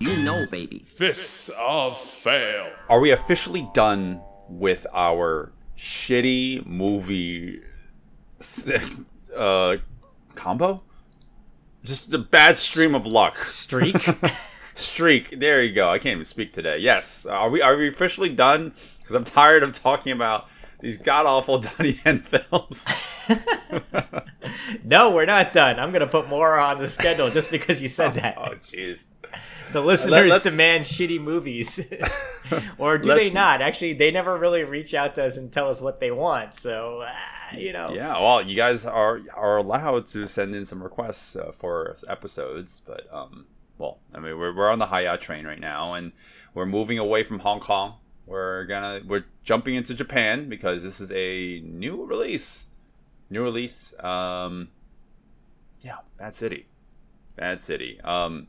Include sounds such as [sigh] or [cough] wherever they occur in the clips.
You know, baby. Fists of Fail. Are we officially done with our shitty movie uh, combo? Just the bad stream of luck. Streak. [laughs] Streak. There you go. I can't even speak today. Yes. Are we are we officially done? Because I'm tired of talking about these god awful [laughs] Donnie Yen films. [laughs] no, we're not done. I'm gonna put more on the schedule just because you said that. oh jeez. [laughs] The listeners let's- demand shitty movies, [laughs] or do they not? Actually, they never really reach out to us and tell us what they want. So, uh, you know, Yeah, well, you guys are are allowed to send in some requests uh, for episodes, but um, well, I mean, we're we're on the Hydra train right now, and we're moving away from Hong Kong. We're gonna we're jumping into Japan because this is a new release, new release. Um, yeah, Bad City, Bad City. Um,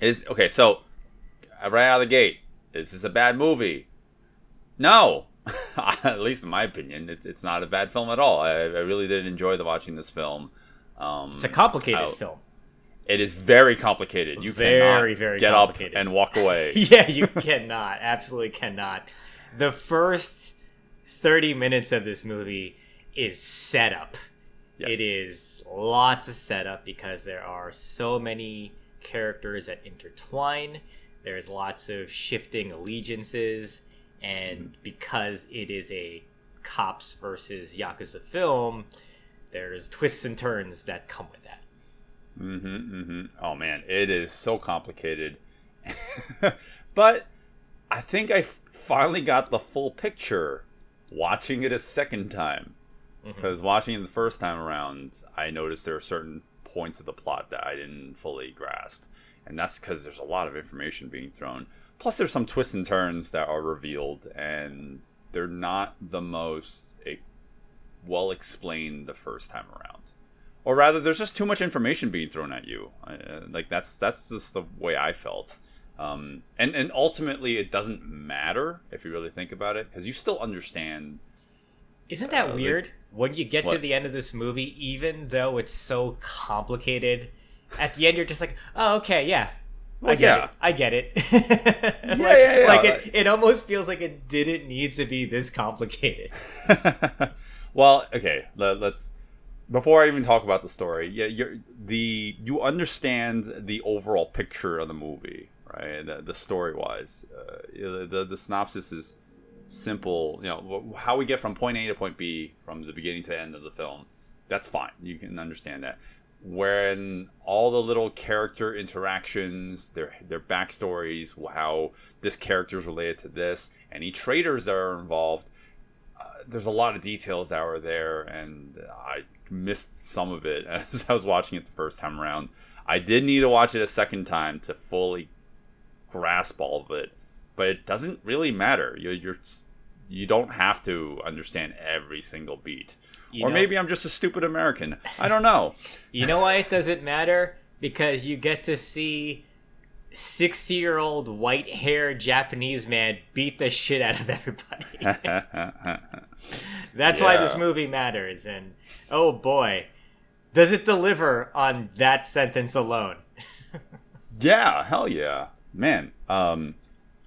is okay. So right out of the gate, is this a bad movie? No, [laughs] at least in my opinion, it's it's not a bad film at all. I, I really did enjoy the watching this film. Um, it's a complicated I- film. It is very complicated. You Very, cannot very get up and walk away. [laughs] yeah, you cannot. Absolutely cannot. The first 30 minutes of this movie is setup. Yes. It is lots of setup because there are so many characters that intertwine. There's lots of shifting allegiances, and because it is a cops versus yakuza film, there's twists and turns that come with that. Mm-hmm, mm-hmm. Oh man, it is so complicated. [laughs] but I think I f- finally got the full picture watching it a second time. Because watching it the first time around, I noticed there are certain points of the plot that I didn't fully grasp. And that's because there's a lot of information being thrown. Plus, there's some twists and turns that are revealed, and they're not the most well explained the first time around or rather there's just too much information being thrown at you uh, like that's that's just the way i felt um, and and ultimately it doesn't matter if you really think about it because you still understand Isn't that Uh, weird? When you get to the end of this movie, even though it's so complicated, at the end you're just like, "Oh, okay, yeah, I Well, get yeah. it. I get it." [laughs] like, yeah, yeah, like like- it, it almost feels like it didn't need to be this complicated. [laughs] well okay let, us before i even talk about the story yeah you're the you understand the overall picture of the movie right the, the story wise uh, the, the the synopsis is simple you know how we get from point a to point b from the beginning to the end of the film that's fine. You can understand that. When all the little character interactions their their backstories how this character is related to this any traders that are involved uh, there's a lot of details that were there, and I missed some of it [laughs] as I was watching it the first time around. I did need to watch it a second time to fully grasp all of it, but it doesn't really matter. You're, you're you don't have to understand every single beat. You or know- maybe I'm just a stupid American. I don't know. [laughs] You know why it doesn't matter? Because you get to see 60 year old white haired Japanese man beat the shit out of everybody. [laughs] [laughs] That's why this movie matters. And oh boy, does it deliver on that sentence alone? Yeah, hell yeah, man. Um,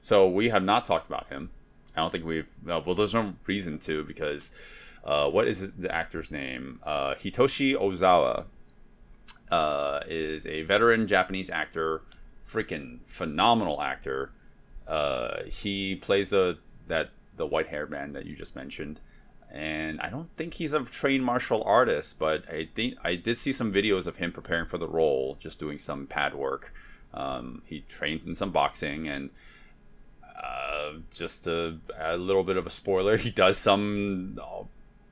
so we have not talked about him. I don't think we've. Uh, well, there's no reason to because uh, what is the actor's name? Uh, Hitoshi Ozawa uh, is a veteran Japanese actor, freaking phenomenal actor. Uh, he plays the that the white haired man that you just mentioned, and I don't think he's a trained martial artist, but I think I did see some videos of him preparing for the role, just doing some pad work. Um, he trains in some boxing, and uh, just a, a little bit of a spoiler, he does some uh,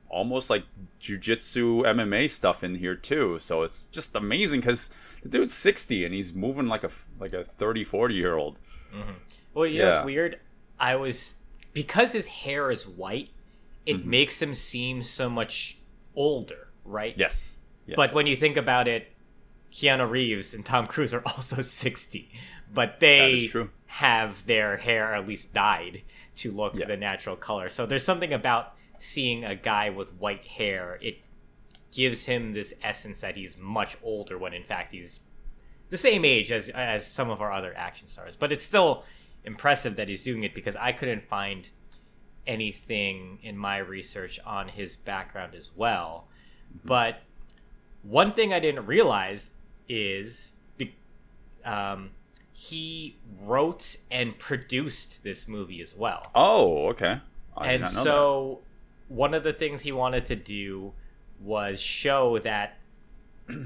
almost like jujitsu MMA stuff in here too. So it's just amazing because the dude's 60 and he's moving like a like a 30, 40 year old. Well, you know Yeah. what's weird? I was because his hair is white, it Mm-hmm. makes him seem so much older, right? Yes. yes but when yes. you think about it, Keanu Reeves and Tom Cruise are [laughs] also 60, but they That is true. have their hair at least dyed to look Yeah. the natural color. So there's something about seeing a guy with white hair. It gives him this essence that he's much older when in fact he's the same age as as some of our other action stars. But it's still impressive that he's doing it because I couldn't find anything in my research on his background as well. Mm-hmm. But one thing I didn't realize is um, he wrote and produced this movie as well. Oh, okay. I and so one of the things he wanted to do was show that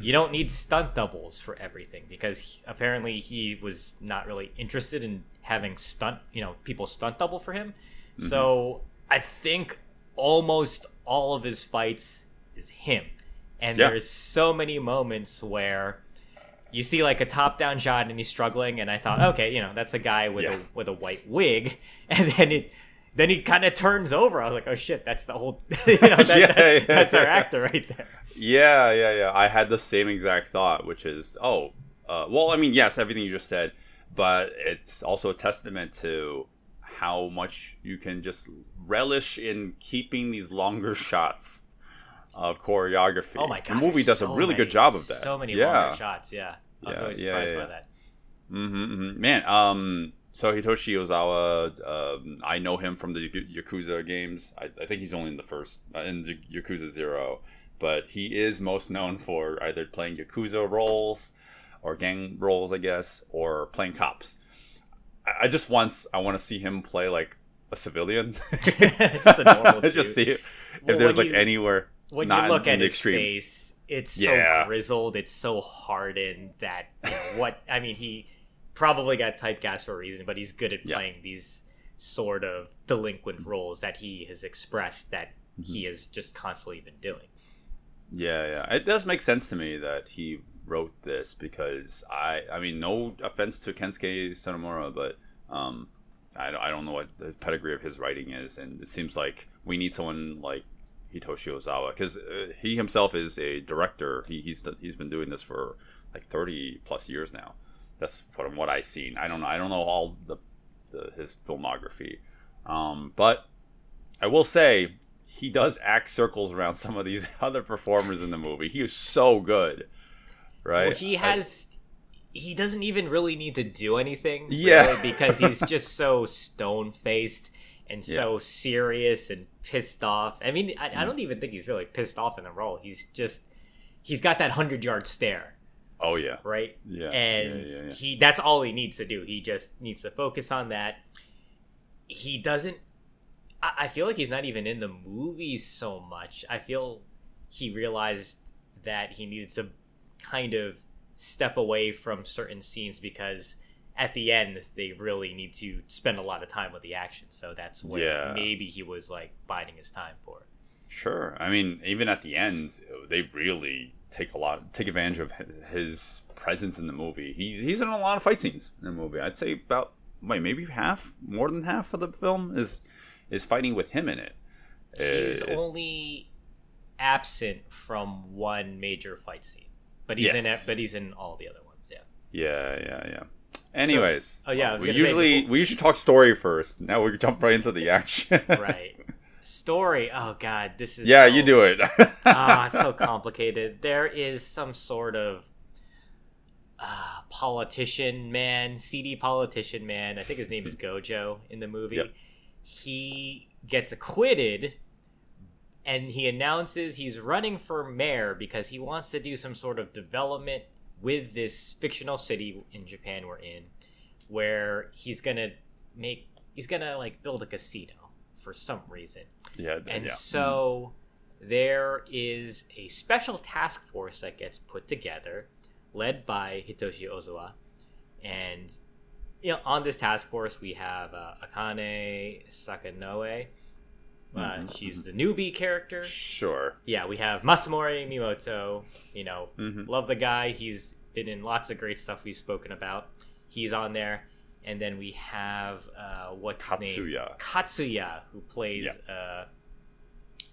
you don't need stunt doubles for everything because he, apparently he was not really interested in having stunt, you know, people stunt double for him. Mm-hmm. So I think almost all of his fights is him. And Yeah. there's so many moments where you see like a top down shot and he's struggling and I thought, okay, you know, that's a guy with Yeah. a with a white wig [laughs] and then it then he kind of turns over. I was like, "Oh shit, that's the whole, [laughs] you know, that, [laughs] Yeah, that- yeah, that's our actor right there." Yeah, yeah, yeah. I had the same exact thought, which is, oh, uh, well, I mean, yes, everything you just said, but it's also a testament to how much you can just relish in keeping these longer shots of choreography. Oh my god, the movie does so a really good job of that. So many yeah. longer shots. Yeah, I was Yeah, always surprised yeah. by that. Mm-hmm, Man, um, so Hitoshi Ozawa, um, I know him from the Yak- Yakuza games. I, I think he's only in the first, uh, in Yakuza Zero, but he is most known for either playing Yakuza roles or gang roles, I guess, or playing cops. I, I just once I want to see him play like a civilian, [laughs] Just a normal [laughs] just see if Well, there's like you- anywhere. When not you look at his extremes. face, it's Yeah. so grizzled. It's so hardened that you know, what I mean. He probably got typecast for a reason, but he's good at Yeah. playing these sort of delinquent roles that he has expressed that Mm-hmm. he has just constantly been doing. Yeah, yeah. It does make sense to me that he wrote this because I, I mean, no offense to Kensuke Sonomura, but um, I, I don't know what the pedigree of his writing is, and it seems like we need someone like Hitoshi Ozawa because uh, he himself is a director. He, he's he's been doing this for like thirty plus years now. That's from what I've seen. I don't know. I don't know all the, the his filmography, um, but I will say he does act circles around some of these [laughs] other performers in the movie. He is so good, right? Well, he I- has. he doesn't even really need to do anything. Yeah. really, because he's [laughs] just so stone faced and so serious and pissed off. I mean, I, Mm. I don't even think he's really pissed off in the role. He's just he's got that hundred yard stare, oh yeah, right? Yeah, and yeah, yeah, yeah. he that's all he needs to do. He just needs to focus on that. He doesn't. I, I feel like he's not even in the movies so much. I feel he realized that he needed to kind of step away from certain scenes because at the end they really need to spend a lot of time with the action. So that's where Yeah. maybe he was like biding his time for. Sure. I mean, even at the end, they really take a lot, take advantage of his presence in the movie. He's he's in a lot of fight scenes in the movie. I'd say about wait, maybe half, more than half of the film is is fighting with him in it. He's Uh, only absent from one major fight scene, but he's in it. But he's in all the other ones. Yeah. yeah, yeah, yeah. Anyways, oh, yeah, we usually we usually talk story first. Now we jump right into the action. [laughs] Right. Story. Oh God, this is. yeah, so- you do it. [laughs] ah, so complicated. There is some sort of uh, politician man, seedy politician man. I think his name is [laughs] Gojo in the movie. Yep. He gets acquitted, and he announces he's running for mayor because he wants to do some sort of development with this fictional city in Japan we're in, where he's gonna make he's gonna like build a casino for some reason. yeah, And yeah. so there is a special task force that gets put together, led by Hitoshi Ozawa. And you know, on this task force, we have uh, Akane Sakanoe. Uh, Mhm, she's the newbie character. sure. Yeah, we have Masanori Mimoto. You know, Mhm. love the guy. He's been in lots of great stuff we've spoken about. He's on there. and then we have uh, what's his name? Katsuya. Katsuya, who plays uh,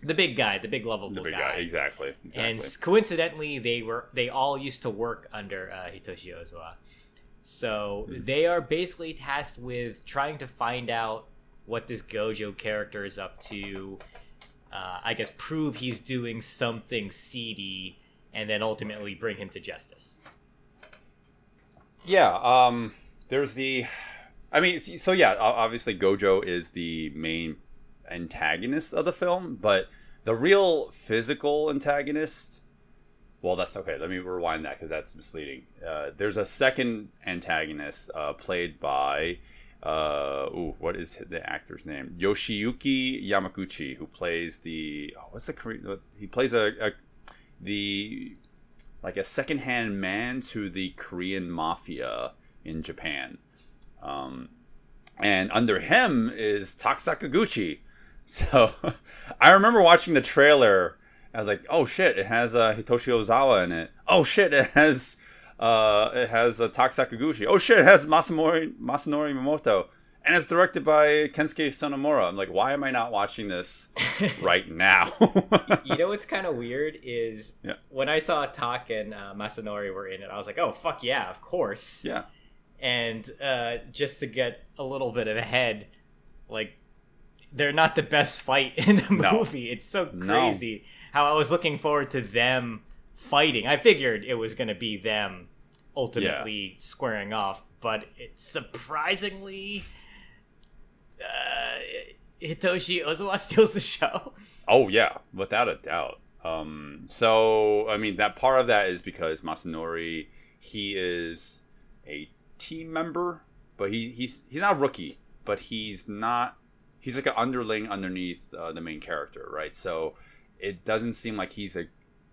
the big guy, the big lovable The big guy, exactly. exactly. and coincidentally, they were they all used to work under uh, Hitoshi Ozawa. So Hmm. they are basically tasked with trying to find out what this Gojo character is up to. Uh, I guess prove he's doing something seedy, and then ultimately bring him to justice. Yeah, um there's the I mean so yeah, obviously Gojo is the main antagonist of the film, but the real physical antagonist well, that's okay. Let me rewind that because that's misleading. Uh, there's a second antagonist uh, played by, uh, ooh, what is the actor's name? Yoshiyuki Yamaguchi, who plays the oh, what's the Korean? He plays a, a the like a secondhand man to the Korean mafia in Japan. Um, and under him is Tak Sakaguchi. [laughs] So I remember watching the trailer. I was like, "Oh shit! It has uh, Hitoshi Ozawa in it. Oh shit! It has uh, it has uh, Tak Sakaguchi. Oh shit! It has Masamori Masanori Mimoto, and it's directed by Kensuke Sonomura. I'm like, why am I not watching this [laughs] right now? you know what's kind of weird is Yeah. when I saw Tak and uh, Masanori were in it, I was like, "Oh fuck yeah, of course!" yeah. and uh, just to get a little bit of ahead, like they're not the best fight in the No. movie. It's so No. crazy how I was looking forward to them fighting. I figured it was going to be them ultimately squaring off, but it's surprisingly uh, Hitoshi Ozawa [laughs] steals the show. Oh yeah, without a doubt. Um, so I mean, that part of that is because Masanori he is a team member, but he he's he's not a rookie, but he's not he's like an underling underneath uh, the main character, right? So it doesn't seem like he's a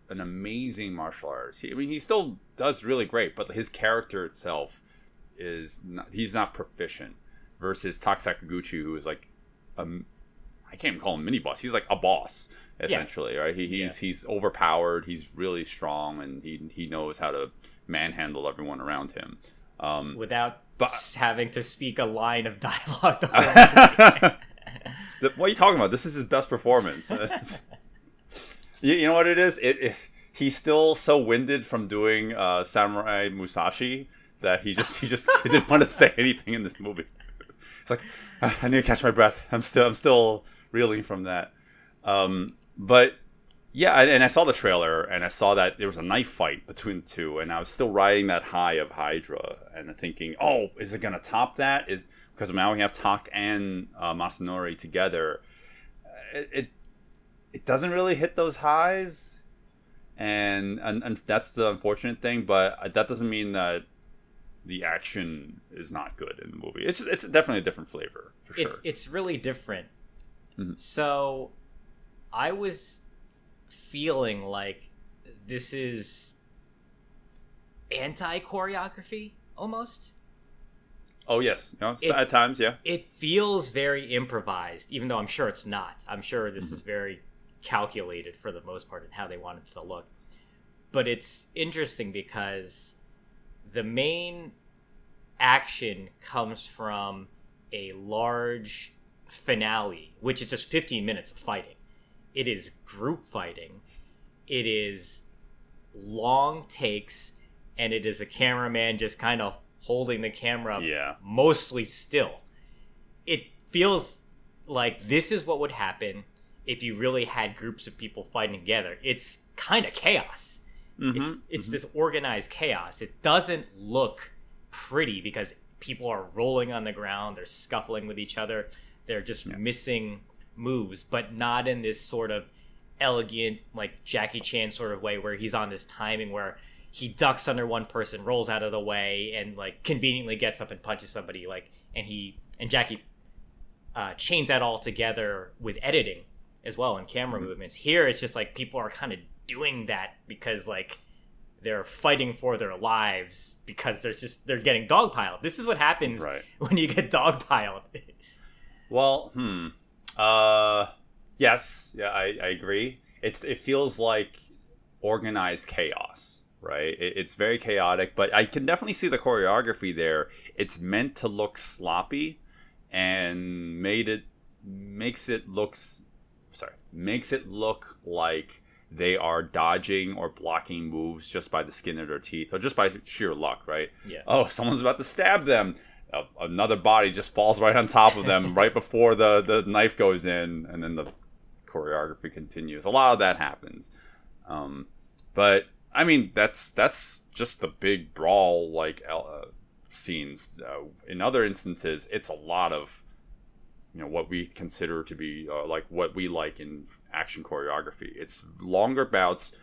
an amazing martial artist. He, I mean, he still does really great, but his character itself is not, he's not proficient. Versus Tak Sakaguchi, who is like um, I can't even call him mini boss. He's like a boss essentially, right? He, he's he's overpowered. He's really strong, and he he knows how to manhandle everyone around him. Um, Without But- having to speak a line of [laughs] dialogue. The whole [laughs] The- what are you talking about? This is his best performance. [laughs] You, you know what it is? It, it he's still so winded from doing uh, Samurai Musashi that he just he just he didn't want to say anything in this movie. It's like "Ah, I need to catch my breath. I'm still I'm still reeling from that. Um, but yeah, and, and I saw the trailer and I saw that there was a knife fight between the two, and I was still riding that high of Hydra and thinking, oh, is it gonna top that? Is because now we have Tak and uh, Masanori together. It, it it doesn't really hit those highs, and, and and that's the unfortunate thing. But that doesn't mean that the action is not good in the movie. It's it's definitely a different flavor for sure. it's it's really different. Mhm. So I was feeling like this is anti choreography almost. oh yes, know, It- at times, yeah. It feels very improvised, even though I'm sure it's not. I'm sure this Mm-hmm. is very calculated for the most part in how they wanted it to look. But it's interesting because the main action comes from a large finale, which is just 15 minutes of fighting. It is group fighting. It is long takes, and it is a cameraman just kind of holding the camera Yeah. mostly still. It feels like this is what would happen if you really had groups of people fighting together. It's kind of chaos. Mm-hmm. It's it's this organized chaos. It doesn't look pretty because people are rolling on the ground, they're scuffling with each other, they're just missing moves, but not in this sort of elegant like Jackie Chan sort of way where he's on this timing where he ducks under one person, rolls out of the way, and like conveniently gets up and punches somebody. Like, and he and Jackie uh, chains that all together with editing as well and camera movements. Here, it's just like people are kind of doing that because like they're fighting for their lives because there's just they're getting dogpiled. This is what happens Right. [laughs] when you get dogpiled. [laughs] Well, hmm. Uh, yes, yeah, I, I agree. It's it feels like organized chaos, right? It, it's very chaotic, but I can definitely see the choreography there. It's meant to look sloppy, and made it makes it looks sorry makes it look like they are dodging or blocking moves just by the skin of their teeth or just by sheer luck, right? Yeah. Oh, someone's about to stab them. Uh, another body just falls right on top of them [laughs] right before the, the knife goes in, and then the choreography continues. A lot of that happens. Um, but I mean, that's that's just the big brawl like uh, scenes. Uh, in other instances, it's a lot of you know what we consider to be uh, like what we like in action choreography. It's longer bouts,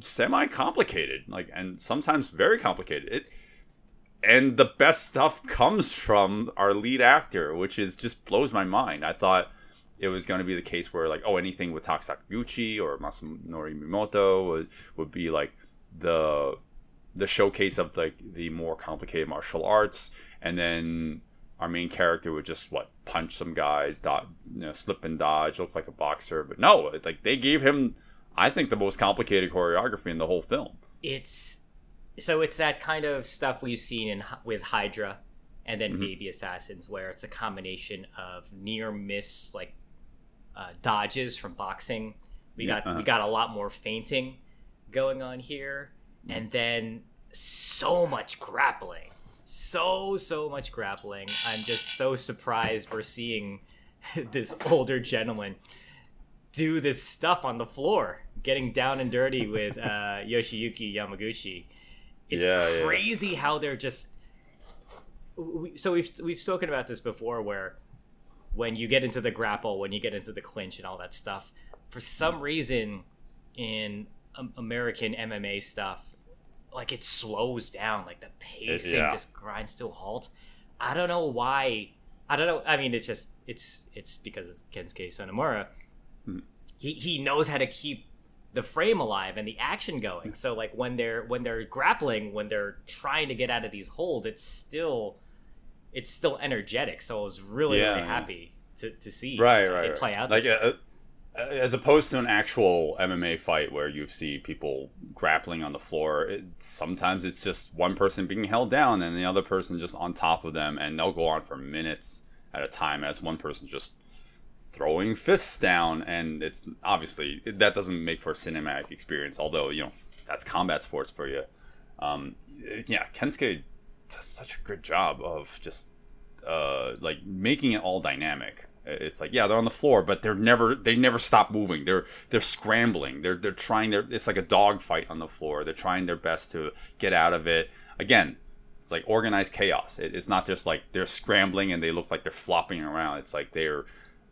semi complicated, like and sometimes very complicated. It and the best stuff comes from our lead actor, which is just blows my mind. I thought it was going to be the case where like oh anything with Tak Sakaguchi or Masanori Mimoto would, would be like the the showcase of like the more complicated martial arts and then our main character would just what punch some guys, dot, you know, slip and dodge, look like a boxer. But no, it's like they gave him, I think, the most complicated choreography in the whole film. It's so it's that kind of stuff we've seen in with Hydra and Mm-hmm. then Baby Assassins, where it's a combination of near miss like uh, dodges from boxing. We got uh-huh. we got a lot more feinting going on here, Mm-hmm. and then so much grappling, so so much grappling. I'm just so surprised we're seeing [laughs] this older gentleman do this stuff on the floor, getting down and dirty with uh, [laughs] Yoshiyuki Yamaguchi. It's Yeah, yeah. crazy how they're just. We, so we've we've spoken about this before, where when you get into the grapple, when you get into the clinch and all that stuff, for some reason, in um, American MMA stuff, like it slows down, like the pacing yeah. just grinds to a halt. I don't know why. I don't know. I mean, it's just it's it's because of Kensuke Sonomura. He he knows how to keep the frame alive and the action going. So like when they're when they're grappling, when they're trying to get out of these holds, it's still it's still energetic. So I was really Yeah. really happy to, to see Right, it right, right. play out. Like uh, as opposed to an actual MMA fight where you see people grappling on the floor. It, sometimes it's just one person being held down and the other person just on top of them, and they'll go on for minutes at a time as one person just throwing fists down and it's obviously that doesn't make for a cinematic experience although you know that's combat sports for you um yeah kensuke does such a good job of just uh like making it all dynamic it's like yeah they're on the floor but they're never they never stop moving. They're they're scrambling. They're they're trying their it's like a dog fight on the floor. They're trying their best to get out of it. Again it's like organized chaos. It, it's not just like they're scrambling and they look like they're flopping around. It's like they're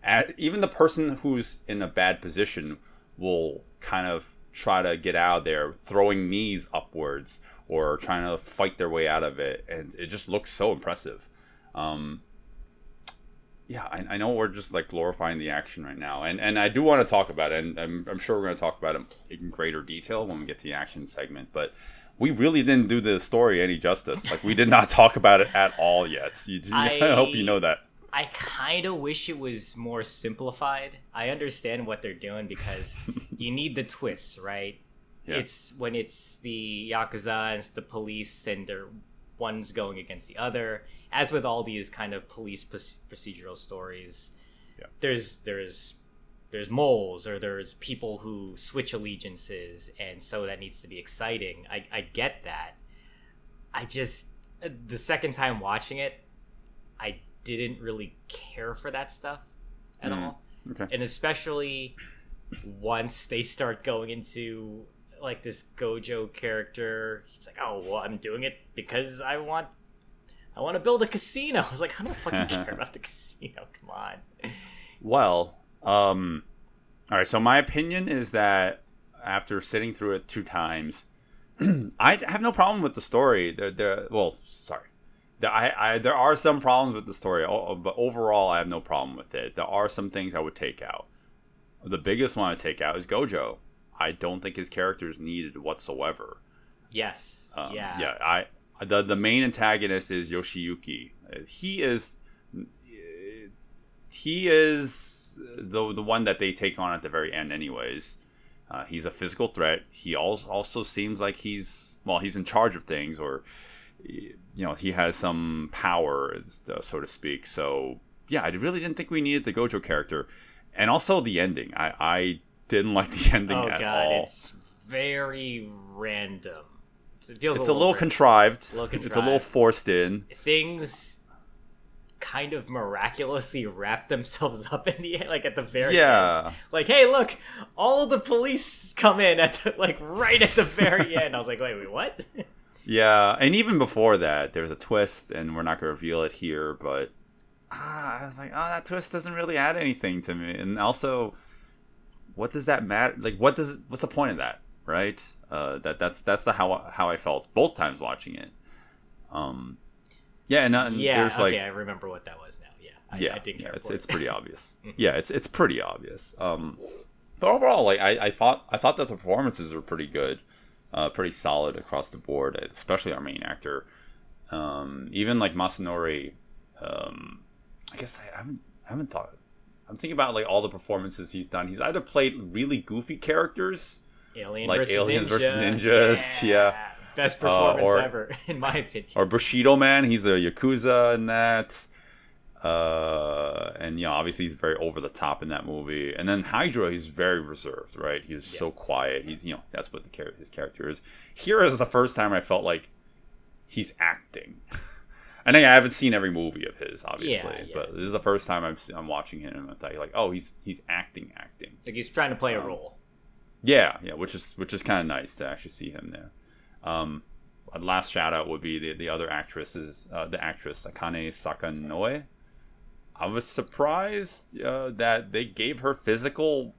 at, even the person who's in a bad position will kind of try to get out of there throwing knees upwards or trying to fight their way out of it. And it just looks so impressive. Um, yeah I, I know we're just like glorifying the action right now and, and i do want to talk about it and I'm, I'm sure we're going to talk about it in greater detail when we get to the action segment but we really didn't do the story any justice like we did not [laughs] talk about it at all yet you, [laughs] I, I- hope you know that I kind of wish it was more simplified. I understand what they're doing because [laughs] you need the twists, right? Yeah. It's when it's the yakuza and it's the police, and they're one's going against the other. As with all these kind of police procedural stories, Yeah. there's there's there's moles or there's people who switch allegiances, and so that needs to be exciting. I I get that. I just the second time watching it, I didn't really care for that stuff at Mm, all. okay. And especially once they start going into like this Gojo character, he's like, "Oh, well, I'm doing it because I want I want to build a casino." [laughs] I was like, "I don't fucking care [laughs] about the casino. Come on." Well, um, all right. So my opinion is that after sitting through it two times, [clears throat] I have no problem with the story. There, there. Well, sorry. There, I, I, there are some problems with the story, but overall, I have no problem with it. There are some things I would take out. The biggest one I take out is Gojo. I don't think his character is needed whatsoever. Yes. Um, yeah. yeah. I the the main antagonist is Yoshiyuki. He is he is the the one that they take on at the very end, anyways. Uh, he's a physical threat. He also also seems like he's well, he's in charge of things, or you know, he has some power, uh, so to speak. So yeah, I really didn't think we needed the Gojo character, and also the ending. I I didn't like the [laughs] ending Oh at god, all. it's very random. It feels It's a little cr- contrived. little It's a little forced in. things kind of miraculously wrap themselves [laughs] up in the end, like at the very end. Yeah. Like, hey, look, all the police come in at the, like right at the very [laughs] end. I was like, wait, wait, what? Yeah, and even before that, there's a twist, and we're not going to reveal it here, but ah, I was like, oh, that twist doesn't really add anything to me. And also, what does that matter? Like, what does what's the point of that, right? Uh, that that's that's the how how I felt both times watching it. Um, yeah, and, uh, and yeah, there's okay, like I remember what that was now. Yeah, I, yeah, I didn't yeah, it's for it's pretty obvious. [laughs] yeah, it's it's pretty obvious. Um, but overall, like I, I thought I thought that the performances were pretty good, uh, pretty solid across the board, especially our main actor. Um, even like Masanori, um, I guess I haven't I haven't thought. I'm thinking about like all the performances he's done. He's either played really goofy characters, Alien like versus Aliens Ninja. versus Ninjas, yeah. Best performance or- ever, [laughs] in my opinion. or Bushido Man. He's a yakuza in that. Uh, and you know, obviously he's very over the top in that movie. And then Hydra, he's very reserved, right? He's so quiet. He's you know that's what the char- his character is. Here is the first time I felt like he's acting. And I haven't seen every movie of his, obviously, Yeah, yeah. but this is the first time I'm I'm watching him, and I thought like, oh, he's he's acting, acting. like he's trying to play a Um, role. Yeah, yeah, which is which is kind of nice to actually see him there. Um, a last shout out would be the the other actresses, uh, the actress Akane Sakanoe. I was surprised uh, that they gave her physical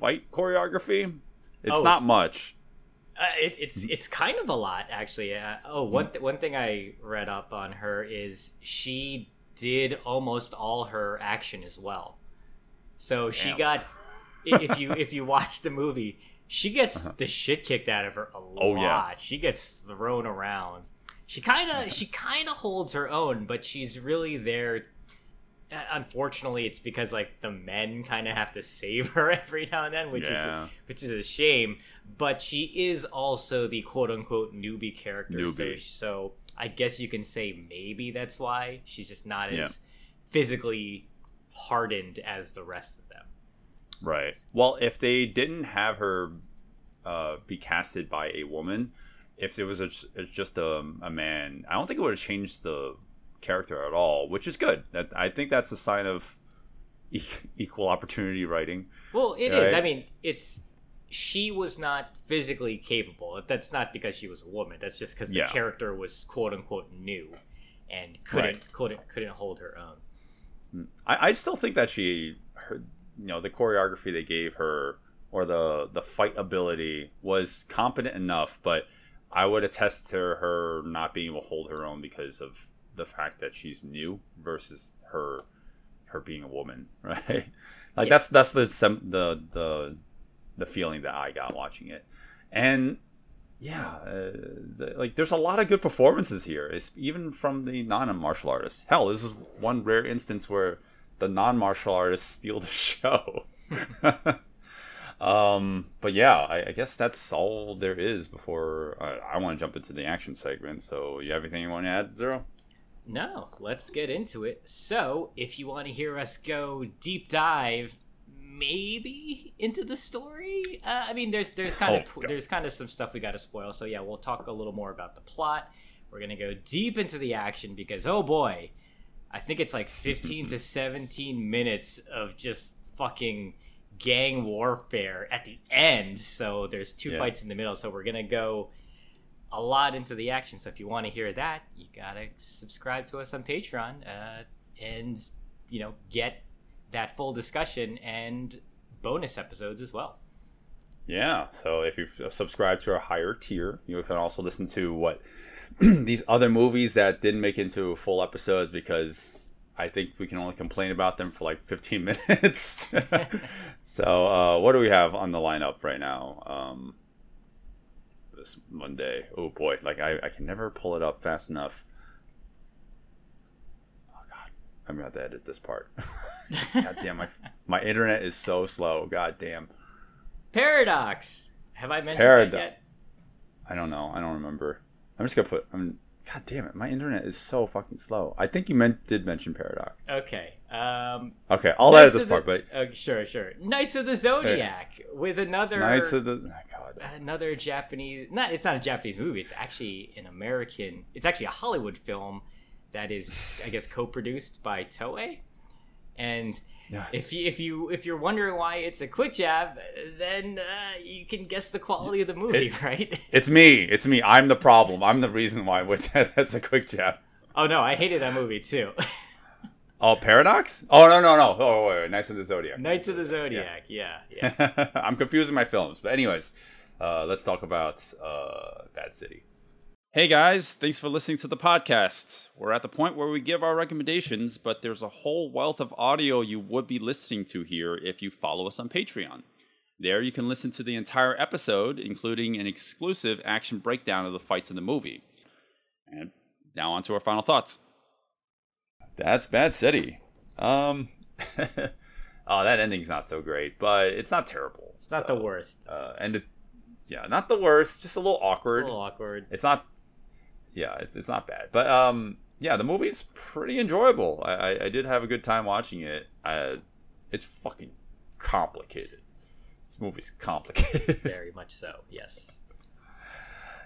fight choreography. It's Oh, not much. Uh, it, it's it's kind of a lot actually. Uh, oh, one th- one thing I read up on her is she did almost all her action as well. So she Damn. got if you if you watch the movie, she gets the shit kicked out of her a lot. Uh-huh. Oh, yeah. She gets thrown around. She kind of she kind of holds her own, but she's really there. Uh, Unfortunately, it's because like the men kind of have to save her [laughs] every now and then, which Yeah. is which is a shame. But she is also the quote unquote newbie character. Newbie. So, so I guess you can say maybe that's why she's just not Yeah. as physically hardened as the rest of them. Right. Well, if they didn't have her uh, be casted by a woman, if it was a, it's just a, a man, I don't think it would have changed the character at all, which is good. That I think that's a sign of [laughs] e- equal opportunity writing. Well, it is. Right. I mean, it's she was not physically capable. That's not because she was a woman. That's just because the Yeah. character was quote unquote new and couldn't Right. couldn't couldn't hold her own. Hmm. I, I still think that she, her, you know, the choreography they gave her or the the fight ability was competent enough, but I would attest to her not being able to hold her own because of the fact that she's new versus her her being a woman, [laughs] right? Like Yeah. that's that's the the the the feeling that I got watching it, and yeah, uh, the, like there's a lot of good performances here. It's even from the non-martial artists. Hell, this is one rare instance where the non-martial artists steal the [laughs] show. um, but yeah, I, I guess that's all there is. Before I, I want to jump into the action segment. So, you have anything you want to add, Zero? No, let's get into it. So, if you want to hear us go deep dive, maybe into the story. Uh, I mean, there's there's kind Oh, of tw- there's kind of some stuff we got to spoil. So yeah, we'll talk a little more about the plot. We're gonna go deep into the action because oh boy, I think it's like 15 to [laughs] 17 minutes of just fucking gang warfare at the end. So there's two Yeah. fights in the middle. So we're gonna go a lot into the action. So if you want to hear that, you gotta subscribe to us on Patreon uh, and you know get that full discussion and bonus episodes as well. Yeah. So if you've subscribed to our higher tier, you can also listen to what [clears throat] these other movies that didn't make into full episodes because I think we can only complain about them for like 15 [laughs] minutes. [laughs] so uh, what do we have on the lineup right now? Um, this Monday. Oh boy, like I, I can never pull it up fast enough. Oh god, I'm gonna have to edit this part. [laughs] god damn, my my internet is so slow. God damn. Paradox. Have I mentioned Paradox. that yet? I don't know. I don't remember. I'm just gonna put. I'm. God damn it! My internet is so fucking slow. I think you meant did mention paradox. Okay. Um, Okay, I'll edit this part, the, but sure, sure. Knights of the Zodiac with another Knights of the. Oh, God. another Japanese. Not it's not a Japanese movie. It's actually an American. It's actually a Hollywood film that is, I guess, co-produced by Toei. And Yeah. if you if you if you're wondering why it's a quick jab, then uh, you can guess the quality of the movie, [laughs] right? It's me. It's me. I'm the problem. I'm the reason why. [laughs] That's a quick jab. oh no, I hated that movie too. [laughs] Oh, paradox? Oh no no no. Oh wait, wait. Knights of the Zodiac. Knights of the Zodiac. Yeah, yeah. I'm confusing my films. But anyways, uh, let's talk about uh, Bad City. Hey guys, thanks for listening to the podcast. We're at the point where we give our recommendations, but there's a whole wealth of audio you would be listening to here if you follow us on Patreon. There you can listen to the entire episode, including an exclusive action breakdown of the fights in the movie. And now on to our final thoughts. That's Bad City. Um [laughs] Oh, that ending's not so great, but it's not terrible. It's not the worst. uh, and it, yeah, not the worst, just a little It's awkward. a little awkward. It's not, yeah, it's it's not bad, but um, yeah, the movie's pretty enjoyable. I I, I did have a good time watching it. Uh, it's fucking complicated. This movie's complicated. [laughs] Very much so. Yes.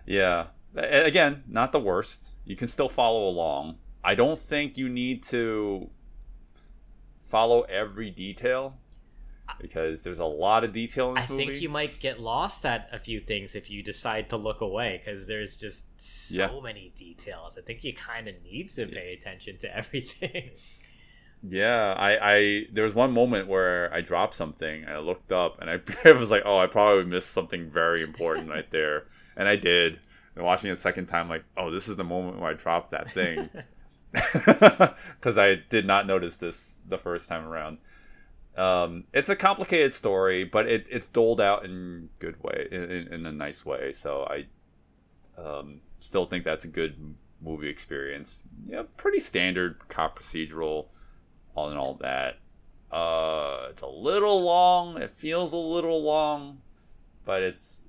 yeah, again, not the worst. You can still follow along. I don't think you need to follow every detail because there's a lot of detail in I this movie. think you might get lost at a few things if you decide to look away because there's just so Yeah. many details. I think you kind of need to pay attention to [laughs] everything. Yeah, I, I there was one moment where I dropped something I looked up and I, [laughs] I was like, oh, I probably missed something very important right there, and I did. And watching it a second time, like, oh, this is the moment where I dropped that thing, [laughs] because I did not notice this the first time around. Um, it's a complicated story, but it, it's doled out in good way, in, in, a nice way. So I um, still think that's a good movie experience. Yeah, pretty standard cop procedural all in all that. Uh, it's a little long. It feels a little long, but it's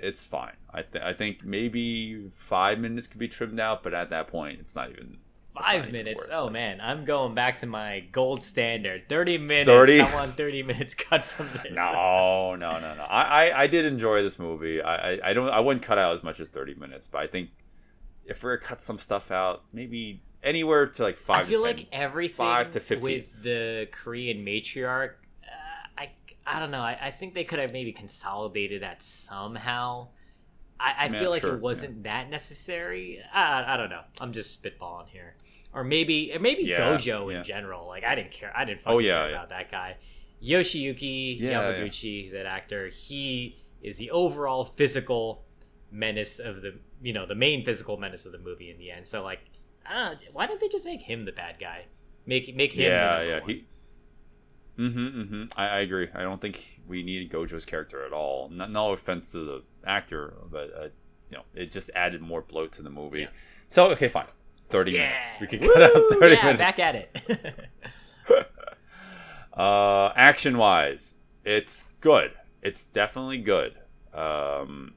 it's fine. I th- I think maybe five minutes could be trimmed out, but at that point, it's not even Five minutes. Oh man, I'm going back to my gold standard. Thirty minutes. 30? I want thirty [laughs] minutes cut from this. No, no, no, no. I, I, I did enjoy this movie. I, I, I don't. I wouldn't cut out as much as thirty minutes, but I think if we were to cut some stuff out, maybe anywhere to like five. I feel like 10. everything five to 15. with the Korean matriarch. Uh, I I don't know. I, I think they could have maybe consolidated that somehow. I, I Yeah, feel like sure, it wasn't that necessary. I, I don't know. I'm just spitballing here, or maybe or maybe Yeah, Gojo yeah. in general. Like I didn't care. I didn't fucking Oh, yeah, care yeah. about that guy. Yoshiyuki Yeah, yeah. Yamaguchi, that actor, he is the overall physical menace of the you know the main physical menace of the movie in the end. So like, I don't know. Why didn't they just make him the bad guy? Make make him. yeah, the yeah. number He. Mm-hmm, mm-hmm. I, I agree. I don't think we needed Gojo's character at all. No, no offense to the actor, but uh, you know, it just added more bloat to the movie. Yeah. So okay, fine. Thirty Yeah. minutes. We can cut out thirty yeah, minutes. back at it. [laughs] Uh, action wise, it's good. It's definitely good. Um,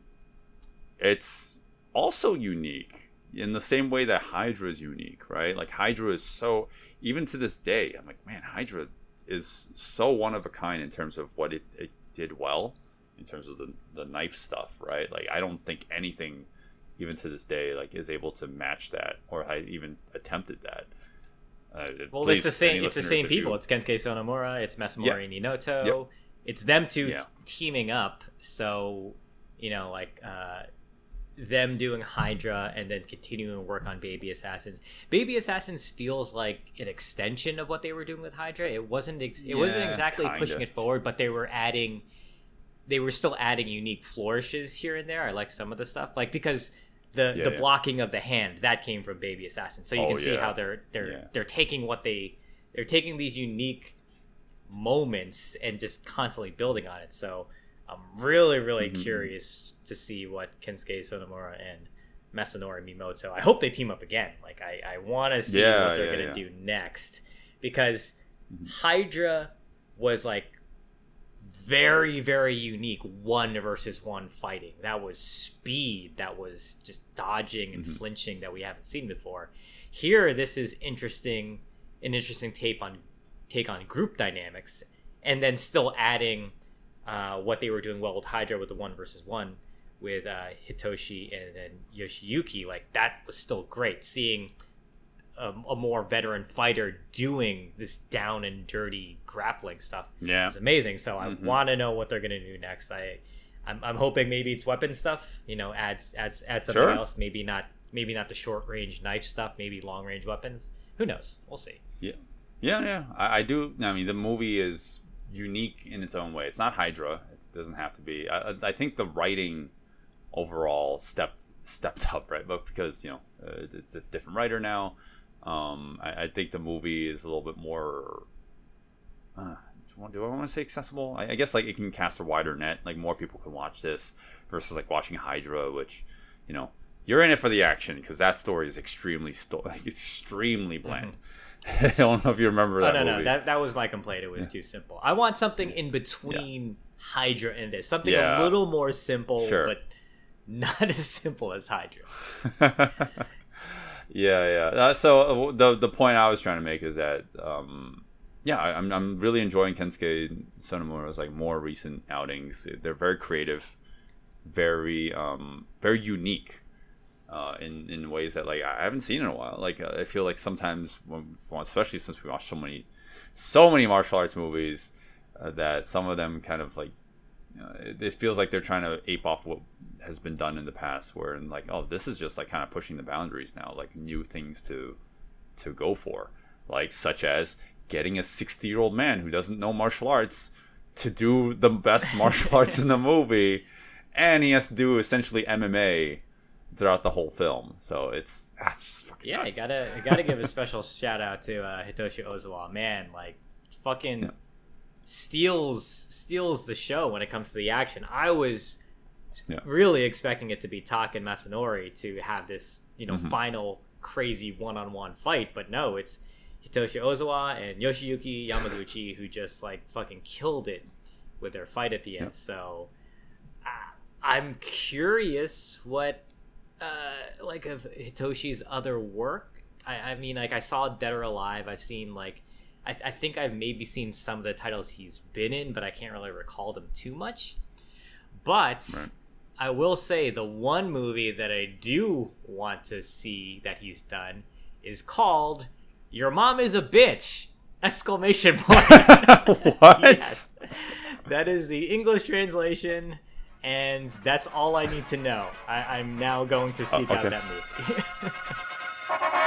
it's also unique in the same way that Hydra is unique, right? Like Hydra is so even to this day, I'm like, man, Hydra is so one of a kind in terms of what it, it did well, in terms of the the knife stuff, right? Like I don't think anything, even to this day, like is able to match that or I even attempted that. Uh, well, please, it's the same. It's the same if you- people. It's Kensuke Sonomura. It's Masanori Mimoto. Yep. It's them two Yeah. t- teaming up. So you know, like uh, them doing Hydra and then continuing to work on Baby Assassins. Baby Assassins feels like an extension of what they were doing with Hydra. It wasn't. Ex- it wasn't exactly kinda. pushing it forward, but they were adding. They were still adding unique flourishes here and there. I like some of the stuff, like because the Yeah, the yeah. blocking of the hand that came from Baby Assassin. So you Oh, can see yeah. how they're they're they're taking what they they're taking these unique moments and just constantly building on it. So I'm really really Mhm. curious to see what Kensuke Sonomura and Masanori Mimoto. I hope they team up again. Like I I want to see what they're gonna do next because Mhm. Hydra was like very very unique one versus one fighting. That was speed that was just dodging and flinching that we haven't seen before. Here this is interesting an interesting take on take on group dynamics and then still adding uh, what they were doing well with hydra with the one versus one with uh, hitoshi and then yoshiyuki like that was still great. Seeing a, a more veteran fighter doing this down and dirty grappling stuff Yeah. it's amazing. So I Mhm. want to know what they're gonna do next. I, I'm, I'm hoping maybe it's weapon stuff. You know, adds adds adds something Sure. else. Maybe not maybe not the short range knife stuff. Maybe long range weapons. Who knows? We'll see. Yeah, yeah, yeah. I, I do. I mean, the movie is unique in its own way. It's not Hydra. It doesn't have to be. I, I- I think the writing overall stepped stepped [laughs] up, right? But because you know uh, it's a different writer now, um, I, I think the movie is a little bit more. Uh, do I want to say accessible? I, I guess like it can cast a wider net. Like more people can watch this versus like watching Hydra, which you know you're in it for the action because that story is extremely sto- [laughs] like extremely bland. [laughs] I don't know if you remember Oh that no movie. no that that was my complaint. It was too simple. I want something in between Hydra and this. Something Yeah. a little more simple, Sure. but [laughs] not as simple as Hydra. Yeah, yeah. Uh, so uh, the the point I was trying to make is that, um, yeah, I, I'm I'm really enjoying Kensuke Sonomura's like more recent outings. They're very creative, very um, very unique. Uh, in in ways that like I haven't seen in a while. Like uh, I feel like sometimes, when, especially since we watch so many, so many martial arts movies, uh, that some of them kind of like it, it feels like they're trying to ape off what has been done in the past where in like oh this is just like kind of pushing the boundaries now like new things to to go for like such as getting a 60 year old man who doesn't know martial arts to do the best martial [laughs] arts in the movie and he has to do essentially mma throughout the whole film so it's that's just fucking Yeah, I gotta I gotta give a [laughs] special shout out to uh, Hitoshi Ozawa. Man, like fucking Yeah. Steals steals the show when it comes to the action. I was Yeah. really expecting it to be Tak and Masanori to have this, you know, Mm-hmm. final crazy one on one fight, but no, it's Hitoshi Ozawa and Yoshiyuki Yamaguchi who just like fucking killed it with their fight at the end. So I I'm curious what uh, like of Hitoshi's other work. I, I mean, like I saw Dead or Alive. I've seen like I, I think I've maybe seen some of the titles he's been in, but I can't really recall them too much. But Right. I will say the one movie that I do want to see that he's done is called "Your Mom Is a Bitch!" Exclamation [laughs] point. what Yes. That is the English translation, and that's all I need to know. I, I'm now going to seek oh, out okay. that movie. [laughs]